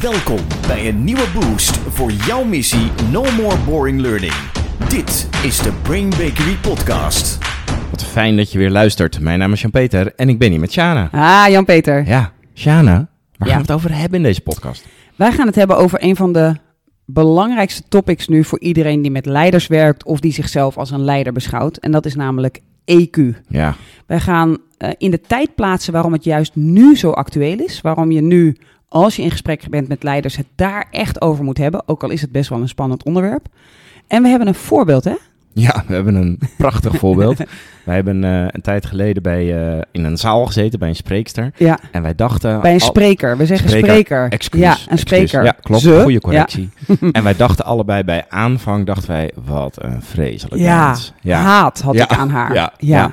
Welkom bij een nieuwe boost voor jouw missie No More Boring Learning. Dit is de Brain Bakery Podcast. Wat fijn dat je weer luistert. Mijn naam is Jan-Peter en ik ben hier met Shana. Ah, Jan-Peter. Ja, Shana, waar Ja. gaan we het over hebben in deze podcast? Wij gaan het hebben over een van de belangrijkste topics nu voor iedereen die met leiders werkt of die zichzelf als een leider beschouwt. En dat is namelijk EQ. Ja, Wij gaan eh, in de tijd plaatsen waarom het juist nu zo actueel is. Waarom je nu, als je in gesprek bent met leiders, het daar echt over moet hebben. Ook al is het best wel een spannend onderwerp. En we hebben een voorbeeld, hè? ja we hebben een prachtig voorbeeld. Wij hebben eh, een tijd geleden bij, eh, in een zaal gezeten bij een spreekster. Ja, En wij dachten... bij een spreker. We zeggen Spreker, spreker. Excuus, ja, excuus. een spreker. Ja, klopt. Ze, Goede correctie. en wij dachten allebei bij aanvang, dachten wij, wat een vreselijk Ja, mens. ja. haat had ik aan haar. Ja, ja.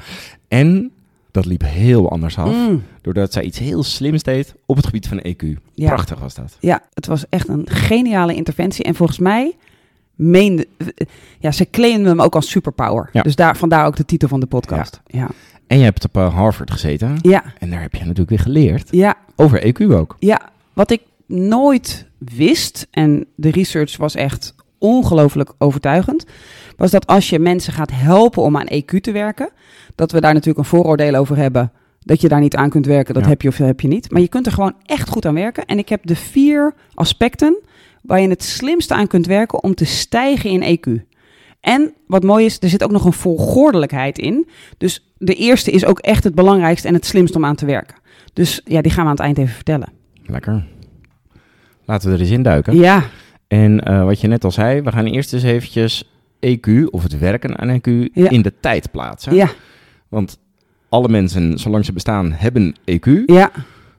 En dat liep heel anders af. Mm. Doordat zij iets heel slims deed op het gebied van EQ. Ja. Prachtig was dat. Ja, het was echt een geniale interventie. En volgens mij meende... Ja, ze claimden hem ook als superpower. Ja. Dus daar, vandaar ook de titel van de podcast. Ja, En je hebt op eh, Harvard gezeten. ja, En daar heb je natuurlijk weer geleerd. ja. Over EQ ook. ja. Wat ik nooit wist, en de research was echt ongelooflijk overtuigend, was dat als je mensen gaat helpen om aan EQ te werken, dat we daar natuurlijk een vooroordeel over hebben. Dat je daar niet aan kunt werken, dat Ja. heb je of dat heb je niet. Maar je kunt er gewoon echt goed aan werken. En ik heb de vier aspecten waar je het slimste aan kunt werken om te stijgen in EQ. En wat mooi is, er zit ook nog een volgordelijkheid in. Dus de eerste is ook echt het belangrijkste en het slimst om aan te werken. Dus ja, die gaan we aan het eind even vertellen. Lekker. Laten we er eens in duiken. Ja, En eh, wat je net al zei, we gaan eerst eens eventjes EQ, of het werken aan EQ, Ja. in de tijd plaatsen. ja, Want alle mensen, zolang ze bestaan, hebben EQ. ja,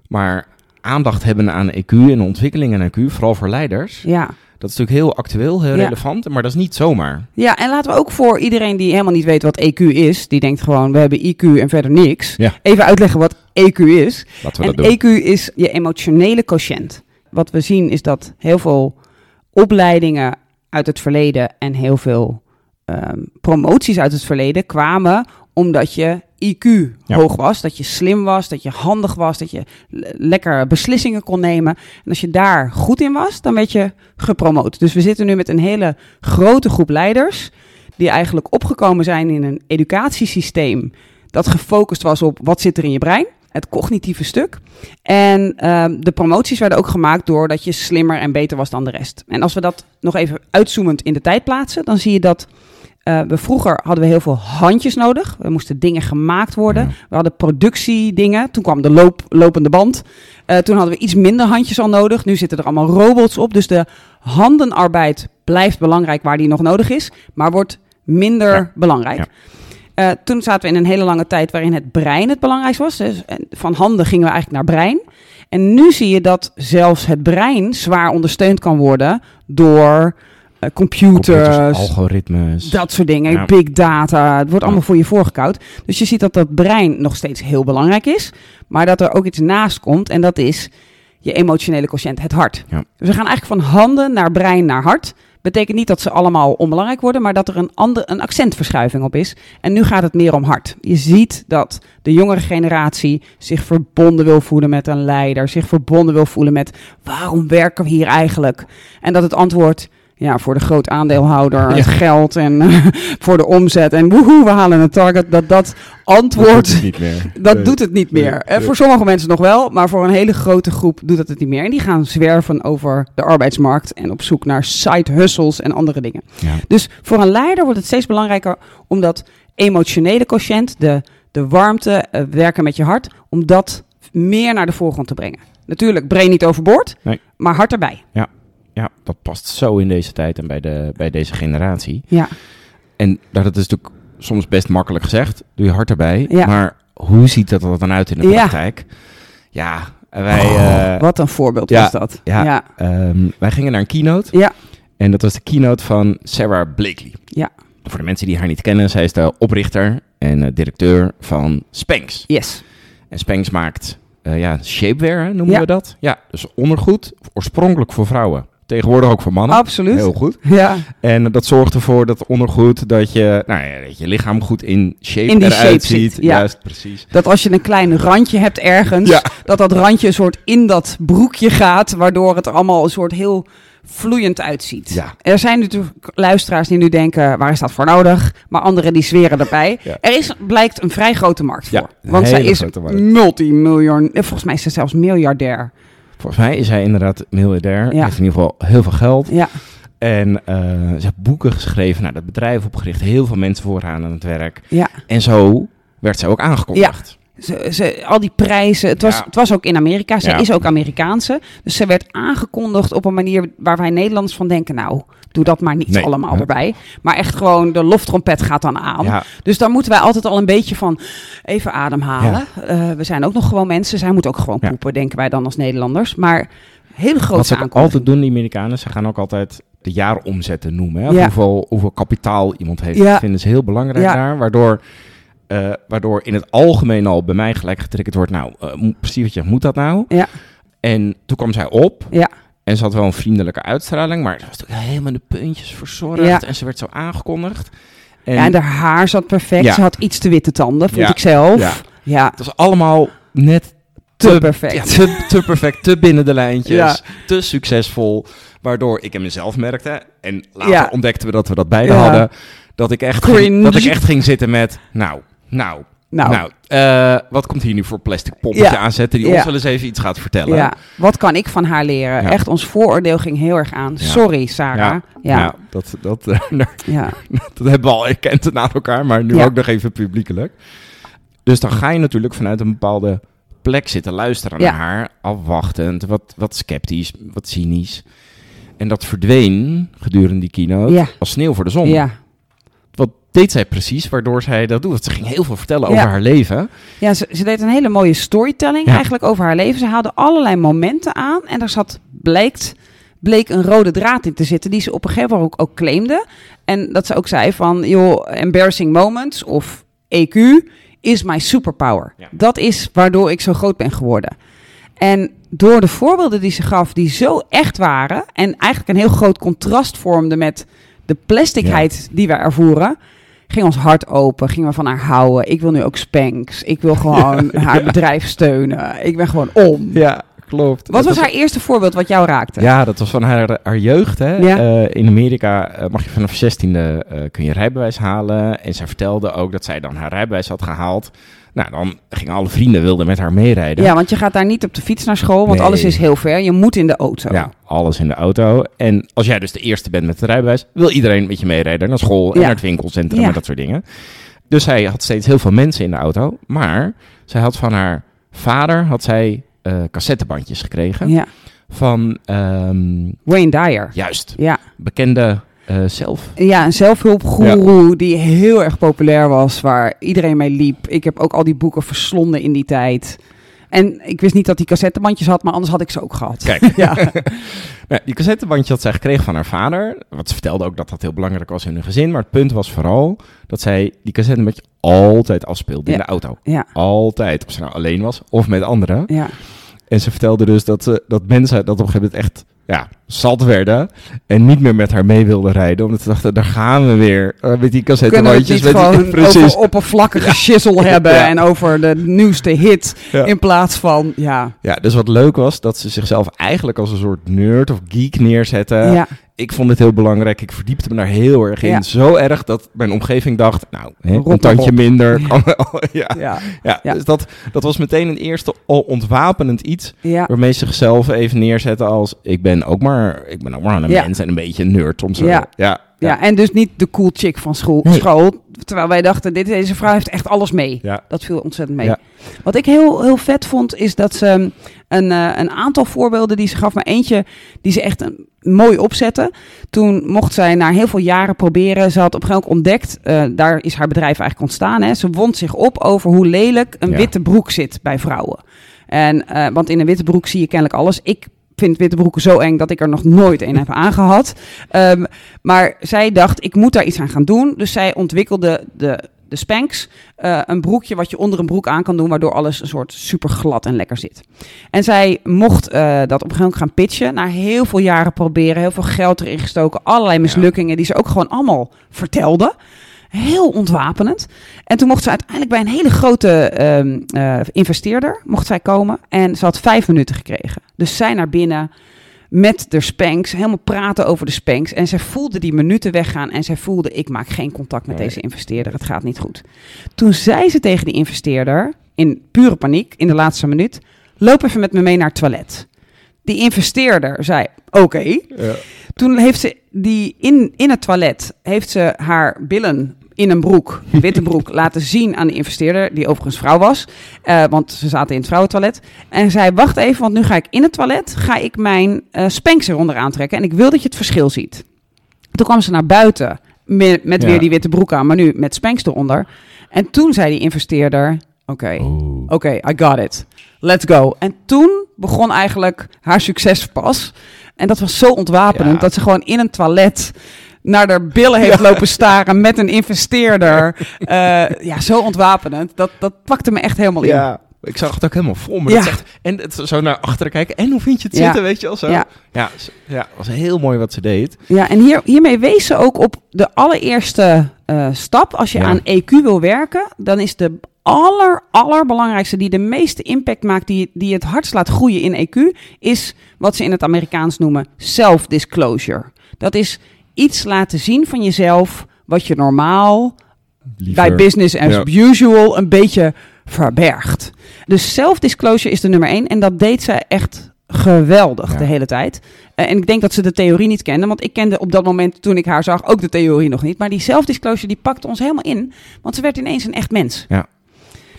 Maar aandacht hebben aan EQ en ontwikkeling aan EQ, vooral voor leiders, ja. dat is natuurlijk heel actueel, heel Ja. relevant, maar dat is niet zomaar. Ja, en laten we ook voor iedereen die helemaal niet weet wat EQ is, die denkt gewoon, we hebben IQ en verder niks, Ja. even uitleggen wat EQ is. Laten we En dat doen. EQ is je emotionele quotient. Wat we zien is dat heel veel opleidingen uit het verleden en heel veel ehm, promoties uit het verleden kwamen omdat je IQ Ja. hoog was, dat je slim was, dat je handig was, dat je le- lekker beslissingen kon nemen. En als je daar goed in was, dan werd je gepromoot. Dus we zitten nu met een hele grote groep leiders die eigenlijk opgekomen zijn in een educatiesysteem dat gefocust was op wat zit er in je brein, het cognitieve stuk. En ehm, de promoties werden ook gemaakt doordat je slimmer en beter was dan de rest. En als we dat nog even uitzoomend in de tijd plaatsen, dan zie je dat eh, we vroeger hadden we heel veel handjes nodig. We moesten dingen gemaakt worden. Ja. We hadden productiedingen. Toen kwam de loop, lopende band. Eh, toen hadden we iets minder handjes al nodig. Nu zitten er allemaal robots op. Dus de handenarbeid blijft belangrijk waar die nog nodig is, maar wordt minder Ja. belangrijk. Ja. Eh, toen zaten we in een hele lange tijd waarin het brein het belangrijkste was. Dus van handen gingen we eigenlijk naar brein. En nu zie je dat zelfs het brein zwaar ondersteund kan worden door eh, computers, Computers, algoritmes. dat soort dingen, Ja. big data. Het wordt allemaal Ja. voor je voorgekoud. Dus je ziet dat dat brein nog steeds heel belangrijk is. Maar dat er ook iets naast komt. En dat is je emotionele quotient, het hart. Ja. Dus we gaan eigenlijk van handen naar brein naar hart. Betekent niet dat ze allemaal onbelangrijk worden, maar dat er een, ander, een accentverschuiving op is. En nu gaat het meer om hart. Je ziet dat de jongere generatie zich verbonden wil voelen met een leider, zich verbonden wil voelen met waarom werken we hier eigenlijk? En dat het antwoord, ja, voor de groot aandeelhouder, Ja. het geld en voor de omzet en woehoe, we halen een target, dat dat Dat antwoord doet het niet meer. dat Nee. doet het niet meer. Nee. Voor sommige mensen nog wel, maar voor een hele grote groep doet het het niet meer. En die gaan zwerven over de arbeidsmarkt en op zoek naar side hustles en andere dingen. Ja. Dus voor een leider wordt het steeds belangrijker om dat emotionele quotient, de, de warmte, eh, werken met je hart, om dat meer naar de voorgrond te brengen. Natuurlijk, brain niet overboord, Nee. maar hart erbij. Ja, dat past zo in deze tijd en bij, de, bij deze generatie. Ja, En dat is natuurlijk soms best makkelijk gezegd. Doe je hart erbij. Ja. Maar hoe ziet dat er dan uit in de Ja. praktijk? Ja, wij, Oh, eh, wat een voorbeeld ja, was dat. ja. ja, ehm, wij gingen naar een keynote. Ja. En dat was de keynote van Sarah Blakely. Ja. Voor de mensen die haar niet kennen, zij is de oprichter en eh, directeur van Spanx. yes. En Spanx maakt eh, ja, shapewear, noemen Ja. we dat. Ja, dus ondergoed, oorspronkelijk voor vrouwen. Tegenwoordig ook voor mannen. Absoluut. Heel goed. Ja, En dat zorgt ervoor dat ondergoed, dat je, nou ja, dat je lichaam goed in shape In eruit shape ziet. ja. Juist, precies. dat als je een klein randje hebt ergens, Ja. dat dat randje een soort in dat broekje gaat, waardoor het er allemaal een soort heel vloeiend uitziet. Ja. Er zijn natuurlijk luisteraars die nu denken, waar is dat voor nodig? Maar anderen die zweren erbij. Ja. Er is, blijkt een vrij grote markt voor. Want zij is multimiljoen, eh, volgens mij is ze zelfs miljardair. Volgens mij is hij inderdaad miljardair. Ja. Heeft in ieder geval heel veel geld. Ja, En eh, ze heeft boeken geschreven. Nou, dat bedrijf opgericht. Heel veel mensen vooraan aan het werk. ja. En zo werd zij ook aangekondigd. Ze, ze, al die prijzen. Het was, Ja. het was ook in Amerika. Zij Ja. is ook Amerikaanse. Dus ze werd aangekondigd op een manier waar wij Nederlanders van denken... nou, doe dat maar niet Nee. allemaal Ja. erbij. Maar echt gewoon, de loftrompet gaat dan aan. Dus daar moeten wij altijd al een beetje van even ademhalen. Eh, we zijn ook nog gewoon mensen. Zij moeten ook gewoon poepen, denken wij dan als Nederlanders. Maar hele grote Wat ze aankondiging. altijd doen, die Amerikanen, ze gaan ook altijd de jaaromzetten noemen. Hè? Hoeveel, hoeveel kapitaal iemand heeft. Ja. Dat vinden ze heel belangrijk Ja. daar. Waardoor, eh, waardoor in het algemeen al bij mij gelijk getriggerd wordt. Nou, eh, precies wat je moet dat nou? Ja. En toen kwam zij op. Ja. En ze had wel een vriendelijke uitstraling. Maar ze was natuurlijk helemaal in de puntjes verzorgd. Ja. En ze werd zo aangekondigd. En, Ja, en haar haar zat perfect. Ja. Ze had iets te witte tanden, vond ik zelf. Ja. Ja, het was allemaal net te perfect. Te, te perfect, te binnen de lijntjes, Ja. te succesvol. Waardoor ik en mezelf merkte, en later ontdekten we dat we dat beide hadden, dat ik, echt ging, dat ik echt ging zitten met, nou, nou, Nou, nou, eh, wat komt hier nu voor plastic poppetje Ja. aanzetten die ons wel eens even iets gaat vertellen? Ja, wat kan ik van haar leren? Echt, ons vooroordeel ging heel erg aan. Sorry, Sarah. Ja, dat, dat, daar- ja. dat hebben we al erkend naar elkaar, maar nu ook nog even publiekelijk. Dus dan ga je natuurlijk vanuit een bepaalde plek zitten luisteren naar haar, afwachtend, wat, wat sceptisch, wat cynisch. En dat verdween gedurende die keynote als sneeuw voor de zon. ja. Deed zij precies waardoor zij dat doet? Want ze ging heel veel vertellen Ja. over haar leven. Ja, ze, ze deed een hele mooie storytelling Ja. eigenlijk over haar leven. Ze haalde allerlei momenten aan en er zat, blijkt, bleek een rode draad in te zitten die ze op een gegeven moment ook, ook claimde. En dat ze ook zei van, joh, embarrassing moments of EQ is my superpower. Ja. Dat is waardoor ik zo groot ben geworden. En door de voorbeelden die ze gaf, die zo echt waren en eigenlijk een heel groot contrast vormden met de plasticheid die we ervoeren, ging ons hart open, gingen we van haar houden. Ik wil nu ook Spanx. Ik wil gewoon haar bedrijf steunen. Ik ben gewoon om. Ja, klopt. Wat was haar eerste voorbeeld wat jou raakte? Ja, dat was van haar, haar jeugd. Hè? Ja. Eh, in Amerika eh, mag je vanaf 16e eh, kun je rijbewijs halen. En zij vertelde ook dat zij dan haar rijbewijs had gehaald. Nou, dan gingen alle vrienden wilden met haar meerijden. Ja, want je gaat daar niet op de fiets naar school, want Nee. alles is heel ver. Je moet in de auto. Ja, alles in de auto. En als jij dus de eerste bent met het rijbewijs, wil iedereen met je meerijden naar school en Ja. naar het winkelcentrum Ja. en dat soort dingen. Dus zij had steeds heel veel mensen in de auto. Maar zij had van haar vader had zij eh, cassettebandjes gekregen. Ja. Van, ehm, Wayne Dyer. juist, Ja. bekende eh, zelf. Ja, een zelfhulpgoeroe die heel erg populair was, waar iedereen mee liep. Ik heb ook al die boeken verslonden in die tijd. En ik wist niet dat hij cassettebandjes had, maar anders had ik ze ook gehad. Kijk. Ja, Nou, die cassettebandje had zij gekregen van haar vader. Wat ze vertelde ook dat dat heel belangrijk was in hun gezin. Maar het punt was vooral dat zij die cassettebandje altijd afspeelde in de auto. ja, Altijd. Of ze nou alleen was of met anderen. ja. En ze vertelde dus dat, ze, dat mensen dat op een gegeven moment echt ja, zat werden. En niet meer met haar mee wilden rijden. Omdat ze dachten, daar gaan we weer. eh, met die we cassettebandjes. niet met die- gewoon precies. over oppervlakkige shizzle hebben Ja. en over de nieuwste hit Ja. in plaats van, ja, Ja, dus wat leuk was, dat ze zichzelf eigenlijk als een soort nerd of geek neerzette. ja, Ik vond het heel belangrijk. Ik verdiepte me daar heel erg in. Ja. Zo erg dat mijn omgeving dacht, nou, hè, een tandje minder. Ja. kan wel. ja. ja, Ja, Ja. Dus dat, dat was meteen een eerste al ontwapenend iets. ja, Waarmee ze zichzelf even neerzetten als, ik ben ook maar, ik ben ook maar een Ja. mens en een beetje een nerd soms. Ja. Ja. Ja. En dus niet de cool chick van school, Nee. school. Terwijl wij dachten, dit, deze vrouw heeft echt alles mee. Ja. Dat viel ontzettend mee. Ja. Wat ik heel, heel vet vond, is dat ze een, eh, een aantal voorbeelden die ze gaf, maar eentje die ze echt een, mooi opzette. Toen mocht zij na heel veel jaren proberen. Ze had op een gegeven moment ontdekt, eh, daar is haar bedrijf eigenlijk ontstaan. Hè. Ze wond zich op over hoe lelijk een Ja. witte broek zit bij vrouwen. En, eh, want in een witte broek zie je kennelijk alles. Ik vind witte broeken zo eng dat ik er nog nooit een heb aangehad. Ehm, maar zij dacht, ik moet daar iets aan gaan doen. Dus zij ontwikkelde de de Spanx, eh, een broekje wat je onder een broek aan kan doen, waardoor alles een soort super glad en lekker zit. En zij mocht eh, dat op een gegeven moment gaan pitchen, na heel veel jaren proberen, heel veel geld erin gestoken, allerlei mislukkingen die ze ook gewoon allemaal vertelde. Heel ontwapenend. En toen mocht ze uiteindelijk bij een hele grote ehm, eh, investeerder mocht zij komen. En ze had vijf minuten gekregen. Dus zij naar binnen met de Spanx, helemaal praten over de Spanx. En zij voelde die minuten weggaan en zij voelde, ik maak geen contact met Nee. deze investeerder, het gaat niet goed. Toen zei ze tegen die investeerder, in pure paniek, in de laatste minuut, loop even met me mee naar het toilet. Die investeerder zei, oké. Toen heeft ze die in, in het toilet, heeft ze haar billen in een broek, een witte broek, laten zien aan de investeerder, die overigens vrouw was. Eh, want ze zaten in het vrouwentoilet. En zei, wacht even, want nu ga ik in het toilet, ga ik mijn eh Spanx eronder aantrekken. En ik wil dat je het verschil ziet. Toen kwam ze naar buiten met, met Ja. weer die witte broek aan, maar nu met Spanx eronder. En toen zei die investeerder, oké, Oh. Oké, I got it. Let's go. En toen begon eigenlijk haar succes pas. En dat was zo ontwapenend Ja. dat ze gewoon in een toilet naar haar billen heeft lopen staren met een investeerder. Eh, ja, zo ontwapenend. Dat, dat pakte me echt helemaal in. Ja, ik zag het ook helemaal vol. Maar Ja. dat echt, en het, zo naar achteren kijken. En hoe vind je het zitten, weet je al zo? Ja. Ja, was heel mooi wat ze deed. Ja, en hier, hiermee wees ze ook op de allereerste eh, stap. Als je aan EQ wil werken, dan is de aller, allerbelangrijkste, die de meeste impact maakt, die, die het hardst laat groeien in EQ, is wat ze in het Amerikaans noemen self-disclosure. Dat is iets laten zien van jezelf wat je normaal bij business as Ja. usual een beetje verbergt. Dus self-disclosure is de nummer één. En dat deed ze echt geweldig Ja. de hele tijd. Eh, en ik denk dat ze de theorie niet kende. Want ik kende op dat moment, toen ik haar zag, ook de theorie nog niet. Maar die self-disclosure, die pakte ons helemaal in. Want ze werd ineens een echt mens.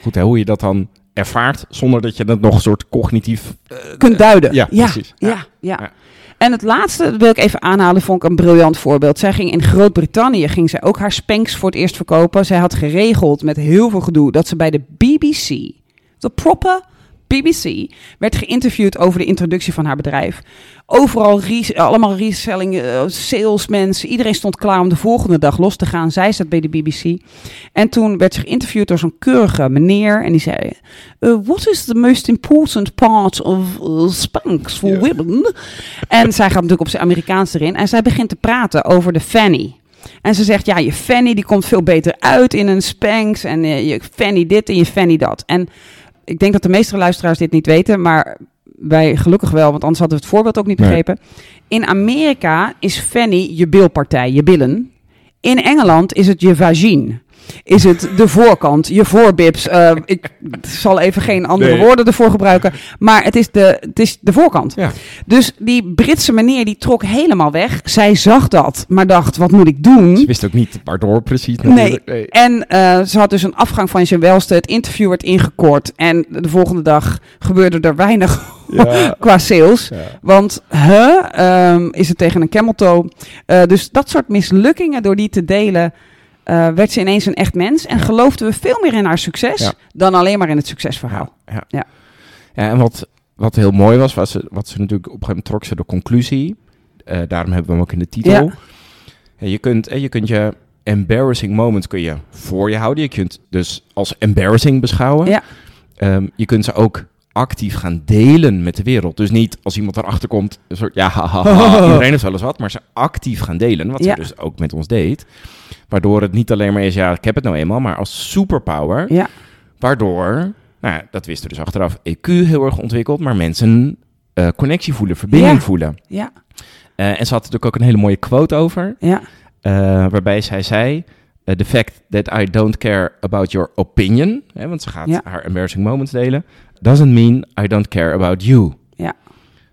Goed, hè, hoe je dat dan ervaart zonder dat je dat nog een soort cognitief... eh, Kunt duiden. ja, ja, precies. Ja, Ja. ja. Ja. En het laatste dat wil ik even aanhalen, vond ik een briljant voorbeeld. Zij ging in Groot-Brittannië ging zij ook haar Spanx voor het eerst verkopen. Zij had geregeld met heel veel gedoe dat ze bij de BBC, de proper BBC, werd geïnterviewd over de introductie van haar bedrijf. Overal res- allemaal reselling, eh, salesmensen. Iedereen stond klaar om de volgende dag los te gaan. Zij zat bij de BBC. En toen werd ze geïnterviewd door zo'n keurige meneer. En die zei: eh, What is the most important part of uh, Spanx for women? En zij gaat natuurlijk op zijn Amerikaans erin. En zij begint te praten over de fanny. En ze zegt, ja, je fanny die komt veel beter uit in een Spanx. En eh, je fanny dit en je fanny dat. En ik denk dat de meeste luisteraars dit niet weten, maar wij gelukkig wel, want anders hadden we het voorbeeld ook niet Nee. begrepen. In Amerika is fanny je bilpartij, je billen. In Engeland is het je vagine. Is het de voorkant, je voorbips. Eh, ik zal even geen andere Nee. woorden ervoor gebruiken. Maar het is de, het is de voorkant. Ja. Dus die Britse meneer die trok helemaal weg. Zij zag dat, maar dacht, wat moet ik doen? Ze wist ook niet waardoor precies. Nee. En eh, ze had dus een afgang van zijn welste. Het interview werd ingekort. En de volgende dag gebeurde er weinig Ja. qua sales. Ja. Want huh, ehm, is het tegen een camel toe. Eh, dus dat soort mislukkingen, door die te delen, eh, werd ze ineens een echt mens. En Ja. geloofden we veel meer in haar succes Ja. dan alleen maar in het succesverhaal. Ja. Ja. Ja, en wat, wat heel mooi was, was ze, wat ze natuurlijk op een gegeven moment trok ze de conclusie. Eh, daarom hebben we hem ook in de titel. Je, kunt, je kunt je embarrassing moments kun je voor je houden. Je kunt dus als embarrassing beschouwen. Ja. Ehm, je kunt ze ook actief gaan delen met de wereld. Dus niet als iemand erachter komt, een soort ja, ha, ha, ha, iedereen heeft wel eens wat, maar ze actief gaan delen. Wat Ja. ze dus ook met ons deed. Waardoor het niet alleen maar is, ja, ik heb het nou eenmaal, maar als superpower. Ja. Waardoor, nou, ja, dat wisten we dus achteraf, EQ heel erg ontwikkeld, maar mensen eh, connectie voelen, verbinding Ja. voelen. Ja, Eh, en ze had natuurlijk ook een hele mooie quote over, ja, eh, waarbij zij zei, the fact that I don't care about your opinion, hè, want ze gaat Ja. haar embarrassing moments delen, doesn't mean I don't care about you. Ja.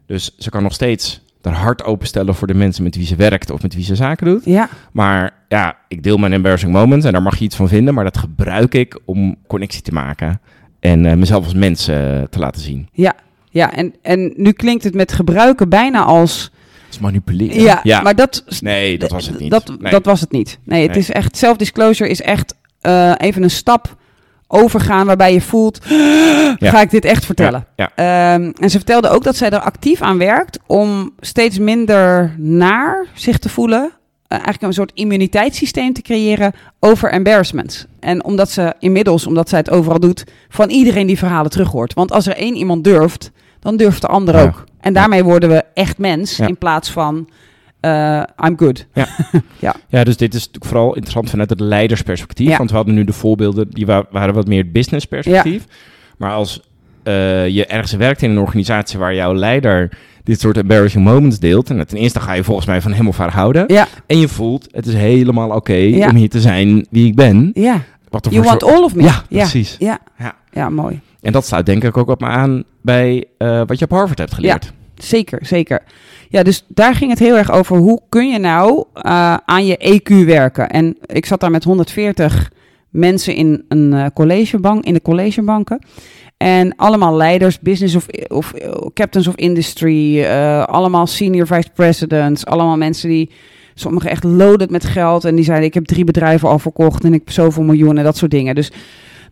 Dus ze kan nog steeds haar hart openstellen voor de mensen met wie ze werkt of met wie ze zaken doet. ja. Maar ja, ik deel mijn embarrassing moments en daar mag je iets van vinden, maar dat gebruik ik om connectie te maken en eh, mezelf als mens eh, te laten zien. Ja, ja. En, en nu klinkt het met gebruiken bijna als... Manipuleren. Ja, maar dat... nee, dat was het niet. Dat, Nee. dat was het niet. Nee, het Nee. is echt... Self-disclosure is echt eh, even een stap overgaan waarbij je voelt... Ja. Ga ik dit echt vertellen? Ja, Ehm, en ze vertelde ook dat zij er actief aan werkt om steeds minder naar zich te voelen. eigenlijk een soort immuniteitssysteem te creëren over embarrassments. En omdat ze inmiddels, omdat zij het overal doet, van iedereen die verhalen terug hoort. Want als er één iemand durft, dan durft de ander ook. En daarmee worden we echt mens in plaats van eh, I'm good. Ja, dus dit is natuurlijk vooral interessant vanuit het leidersperspectief. Ja. Want we hadden nu de voorbeelden, die wa- waren wat meer het businessperspectief. Maar als eh, je ergens werkt in een organisatie waar jouw leider dit soort embarrassing moments deelt. En ten eerste ga je volgens mij van hem of haar houden. Ja, En je voelt, het is helemaal oké Ja. om hier te zijn wie ik ben. ja. Wat You want all of me. Ja, ja. precies. Ja. Ja. ja, mooi. En dat sluit denk ik ook op me aan bij eh, wat je op Harvard hebt geleerd. Zeker, zeker. Ja, dus daar ging het heel erg over. Hoe kun je nou eh, aan je EQ werken? En ik zat daar met 140 mensen in een eh, collegebank, in de collegebanken. En allemaal leiders, business of, of captains of industry, eh, allemaal senior vice presidents, allemaal mensen die sommigen echt loaded met geld en die zeiden ik heb drie bedrijven al verkocht en ik heb zoveel miljoenen, dat soort dingen. Dus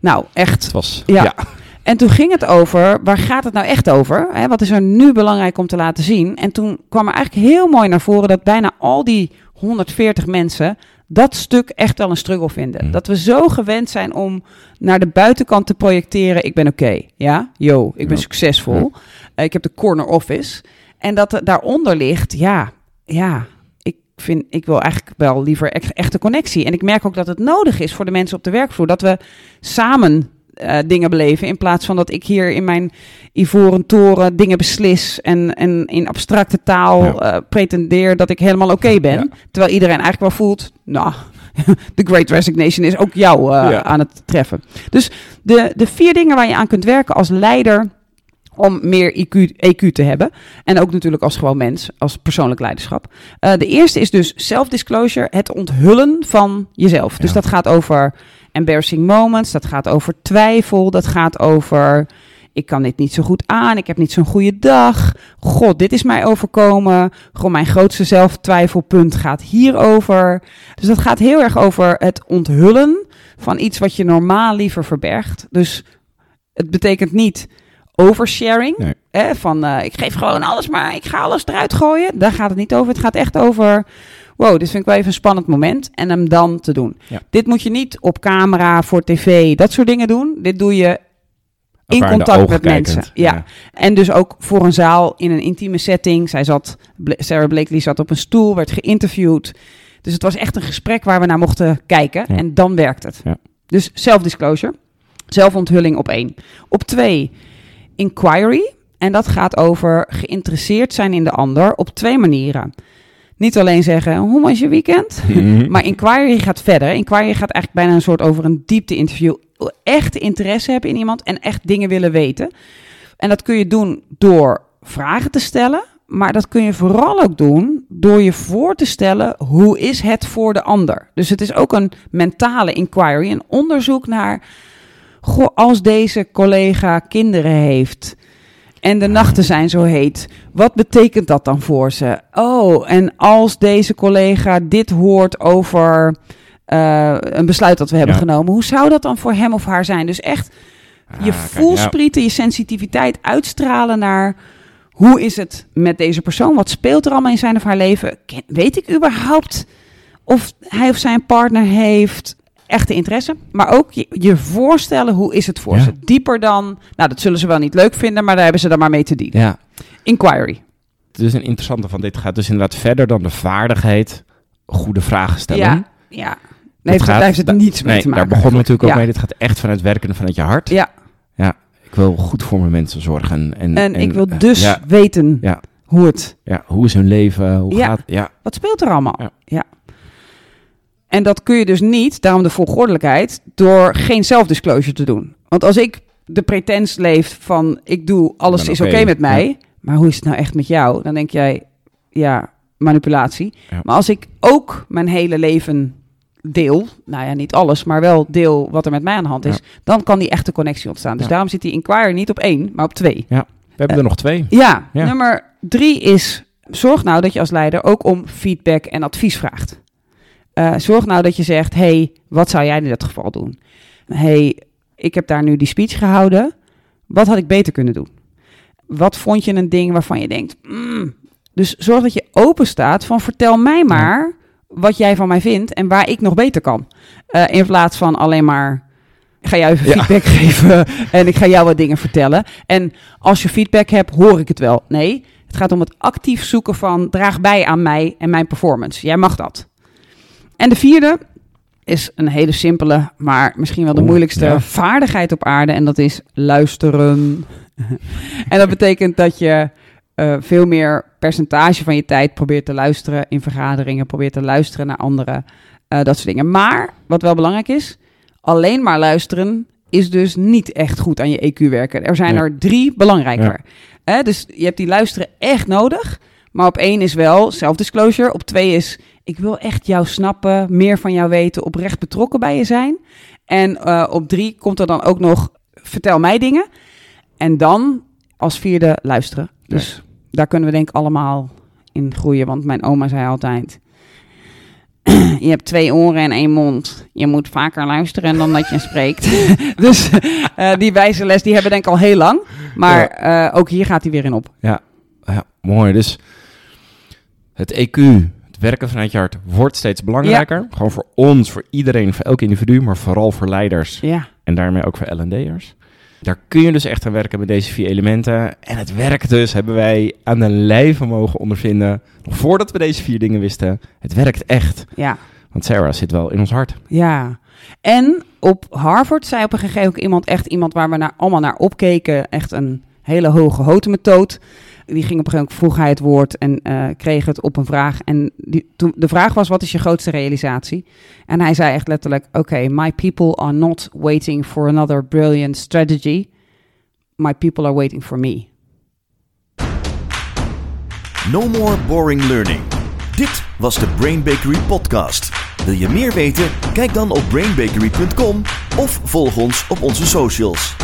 nou, echt Het was, Ja. ja. En toen ging het over, waar gaat het nou echt over? Hè, wat is er nu belangrijk om te laten zien? En toen kwam er eigenlijk heel mooi naar voren dat bijna al die 140 mensen dat stuk echt wel een struggle vinden. Mm. Dat we zo gewend zijn om naar de buitenkant te projecteren. Ik ben oké, ja, yo, ik ben Ja. succesvol. Eh, ik heb de corner office. En dat er daaronder ligt, ja, ja, ik vind, ik wil eigenlijk wel liever echt, echte connectie. En ik merk ook dat het nodig is voor de mensen op de werkvloer dat we samen eh, dingen beleven. In plaats van dat ik hier in mijn ivoren toren dingen beslis en, en in abstracte taal Ja. eh, pretendeer dat ik helemaal oké ben. Ja. Terwijl iedereen eigenlijk wel voelt, nou, de Great Resignation is ook jou eh, Ja. aan het treffen. Dus de, de vier dingen waar je aan kunt werken als leider om meer IQ, EQ te hebben. En ook natuurlijk als gewoon mens, als persoonlijk leiderschap. De eerste is dus self-disclosure, het onthullen van jezelf. Dus dat gaat over embarrassing moments, dat gaat over twijfel, dat gaat over... Ik kan dit niet zo goed aan, ik heb niet zo'n goede dag. God, dit is mij overkomen. Gewoon mijn grootste zelftwijfelpunt gaat hierover. Dus dat gaat heel erg over het onthullen van iets wat je normaal liever verbergt. Dus het betekent niet oversharing. Nee. Hè, van eh, ik geef gewoon alles, maar ik ga alles eruit gooien. Daar gaat het niet over. Het gaat echt over. Wow, dit vind ik wel even een spannend moment. En hem dan te doen. Ja. Dit moet je niet op camera, voor tv, dat soort dingen doen. Dit doe je in contact met kijkend. mensen. Ja. En dus ook voor een zaal in een intieme setting. Zij zat, Sarah Blakely zat op een stoel, werd geïnterviewd. Dus het was echt een gesprek waar we naar mochten kijken. Ja. En dan werkt het. Ja. Dus self-disclosure. Zelfonthulling op één. Op twee, inquiry. En dat gaat over geïnteresseerd zijn in de ander op twee manieren. Niet alleen zeggen, hoe was je weekend? Mhm. Maar inquiry gaat verder. Inquiry gaat eigenlijk bijna een soort over een diepte-interview. Echt interesse hebben in iemand en echt dingen willen weten. En dat kun je doen door vragen te stellen. Maar dat kun je vooral ook doen door je voor te stellen hoe is het voor de ander. Dus het is ook een mentale inquiry, een onderzoek naar, goh, als deze collega kinderen heeft en de nachten zijn zo heet, wat betekent dat dan voor ze? Oh, en als deze collega dit hoort over eh, een besluit dat we hebben Ja. genomen, hoe zou dat dan voor hem of haar zijn? Dus echt Ah, je voelsprieten, je sensitiviteit uitstralen naar hoe is het met deze persoon? Wat speelt er allemaal in zijn of haar leven? Ken- weet ik überhaupt of hij of zij een partner heeft? Echte interesse, maar ook je, je voorstellen hoe is het voor Ja. ze. Dieper dan, nou dat zullen ze wel niet leuk vinden, maar daar hebben ze dan maar mee te dienen. Ja. ja, Inquiry. het is een interessante van dit gaat dus inderdaad verder dan de vaardigheid goede vragen stellen. Ja, ja. Nee, heeft, gaat- daar heeft het niets mee nee, te maken. daar begonnen we natuurlijk ook Ja. mee. Dit gaat echt vanuit werken vanuit je hart. Ja, Ik wil goed voor mijn mensen zorgen. En, en, ik wil eh, dus Ja, weten Ja. hoe het ja, hoe is hun leven? Hoe Ja. gaat Ja, Wat speelt er allemaal? Ja. Ja. En dat kun je dus niet, daarom de volgordelijkheid, door geen self-disclosure te doen. Want als ik de pretens leef van ik doe alles is oké, met mij, maar hoe is het nou echt met jou? Dan denk jij, ja, manipulatie. Ja. Maar als ik ook mijn hele leven deel, nou ja, niet alles, maar wel deel wat er met mij aan de hand is, dan kan die echte connectie ontstaan. Dus Ja. daarom zit die inquiry niet op één, maar op twee. we hebben er nog twee. Ja, Ja. nummer drie is: zorg nou dat je als leider ook om feedback en advies vraagt. Eh, zorg nou dat je zegt: hey, wat zou jij in dit geval doen? hey, ik heb daar nu die speech gehouden. Wat had ik beter kunnen doen? Wat vond je een ding waarvan je denkt. "Mm." Dus zorg dat je open staat van vertel mij maar wat jij van mij vindt en waar ik nog beter kan. Uh, in plaats van alleen maar ik ga jou even feedback geven en ik ga jou wat dingen vertellen. En als je feedback hebt, hoor ik het wel. Nee, het gaat om het actief zoeken van draag bij aan mij en mijn performance. Jij mag dat. En de vierde is een hele simpele, maar misschien wel de moeilijkste vaardigheid op aarde. En dat is luisteren. en dat betekent dat je uh, veel meer percentage van je tijd probeert te luisteren in vergaderingen, probeert te luisteren naar anderen, uh, dat soort dingen. Maar wat wel belangrijk is, alleen maar luisteren is dus niet echt goed aan je EQ werken. Er zijn er drie belangrijker. Ja. dus je hebt die luisteren echt nodig. Maar op één is wel self-disclosure. Op twee is, ik wil echt jou snappen, meer van jou weten, oprecht betrokken bij je zijn. En uh, op drie komt er dan ook nog, vertel mij dingen. En dan als vierde luisteren. Dus daar kunnen we denk ik allemaal in groeien. Want mijn oma zei altijd, je hebt twee oren en één mond. Je moet vaker luisteren dan dat je spreekt. dus uh, die wijze les, die hebben denk ik al heel lang. Maar uh, ook hier gaat hij weer in op. Ja, ja mooi. Dus het EQ, het werken vanuit je hart, wordt steeds belangrijker. Ja. Gewoon voor ons, voor iedereen, voor elk individu, maar vooral voor leiders. Ja. En daarmee ook voor L&D'ers. Daar kun je dus echt aan werken met deze vier elementen. En het werkt dus, hebben wij aan de lijve mogen ondervinden. Nog voordat we deze vier dingen wisten. Het werkt echt. Ja. Want Sarah zit wel in ons hart. Ja. En op Harvard zei op een gegeven moment iemand, echt iemand waar we naar, allemaal naar opkeken. Echt een hele hoge houten methode die ging op een gegeven moment, vroeg hij het woord en uh, kreeg het op een vraag. En die, de vraag was, wat is je grootste realisatie? En hij zei echt letterlijk, oké, okay, my people are not waiting for another brilliant strategy. My people are waiting for me. No more boring learning. Dit was de Brain Bakery podcast. Wil je meer weten? Kijk dan op brainbakery.com of volg ons op onze socials.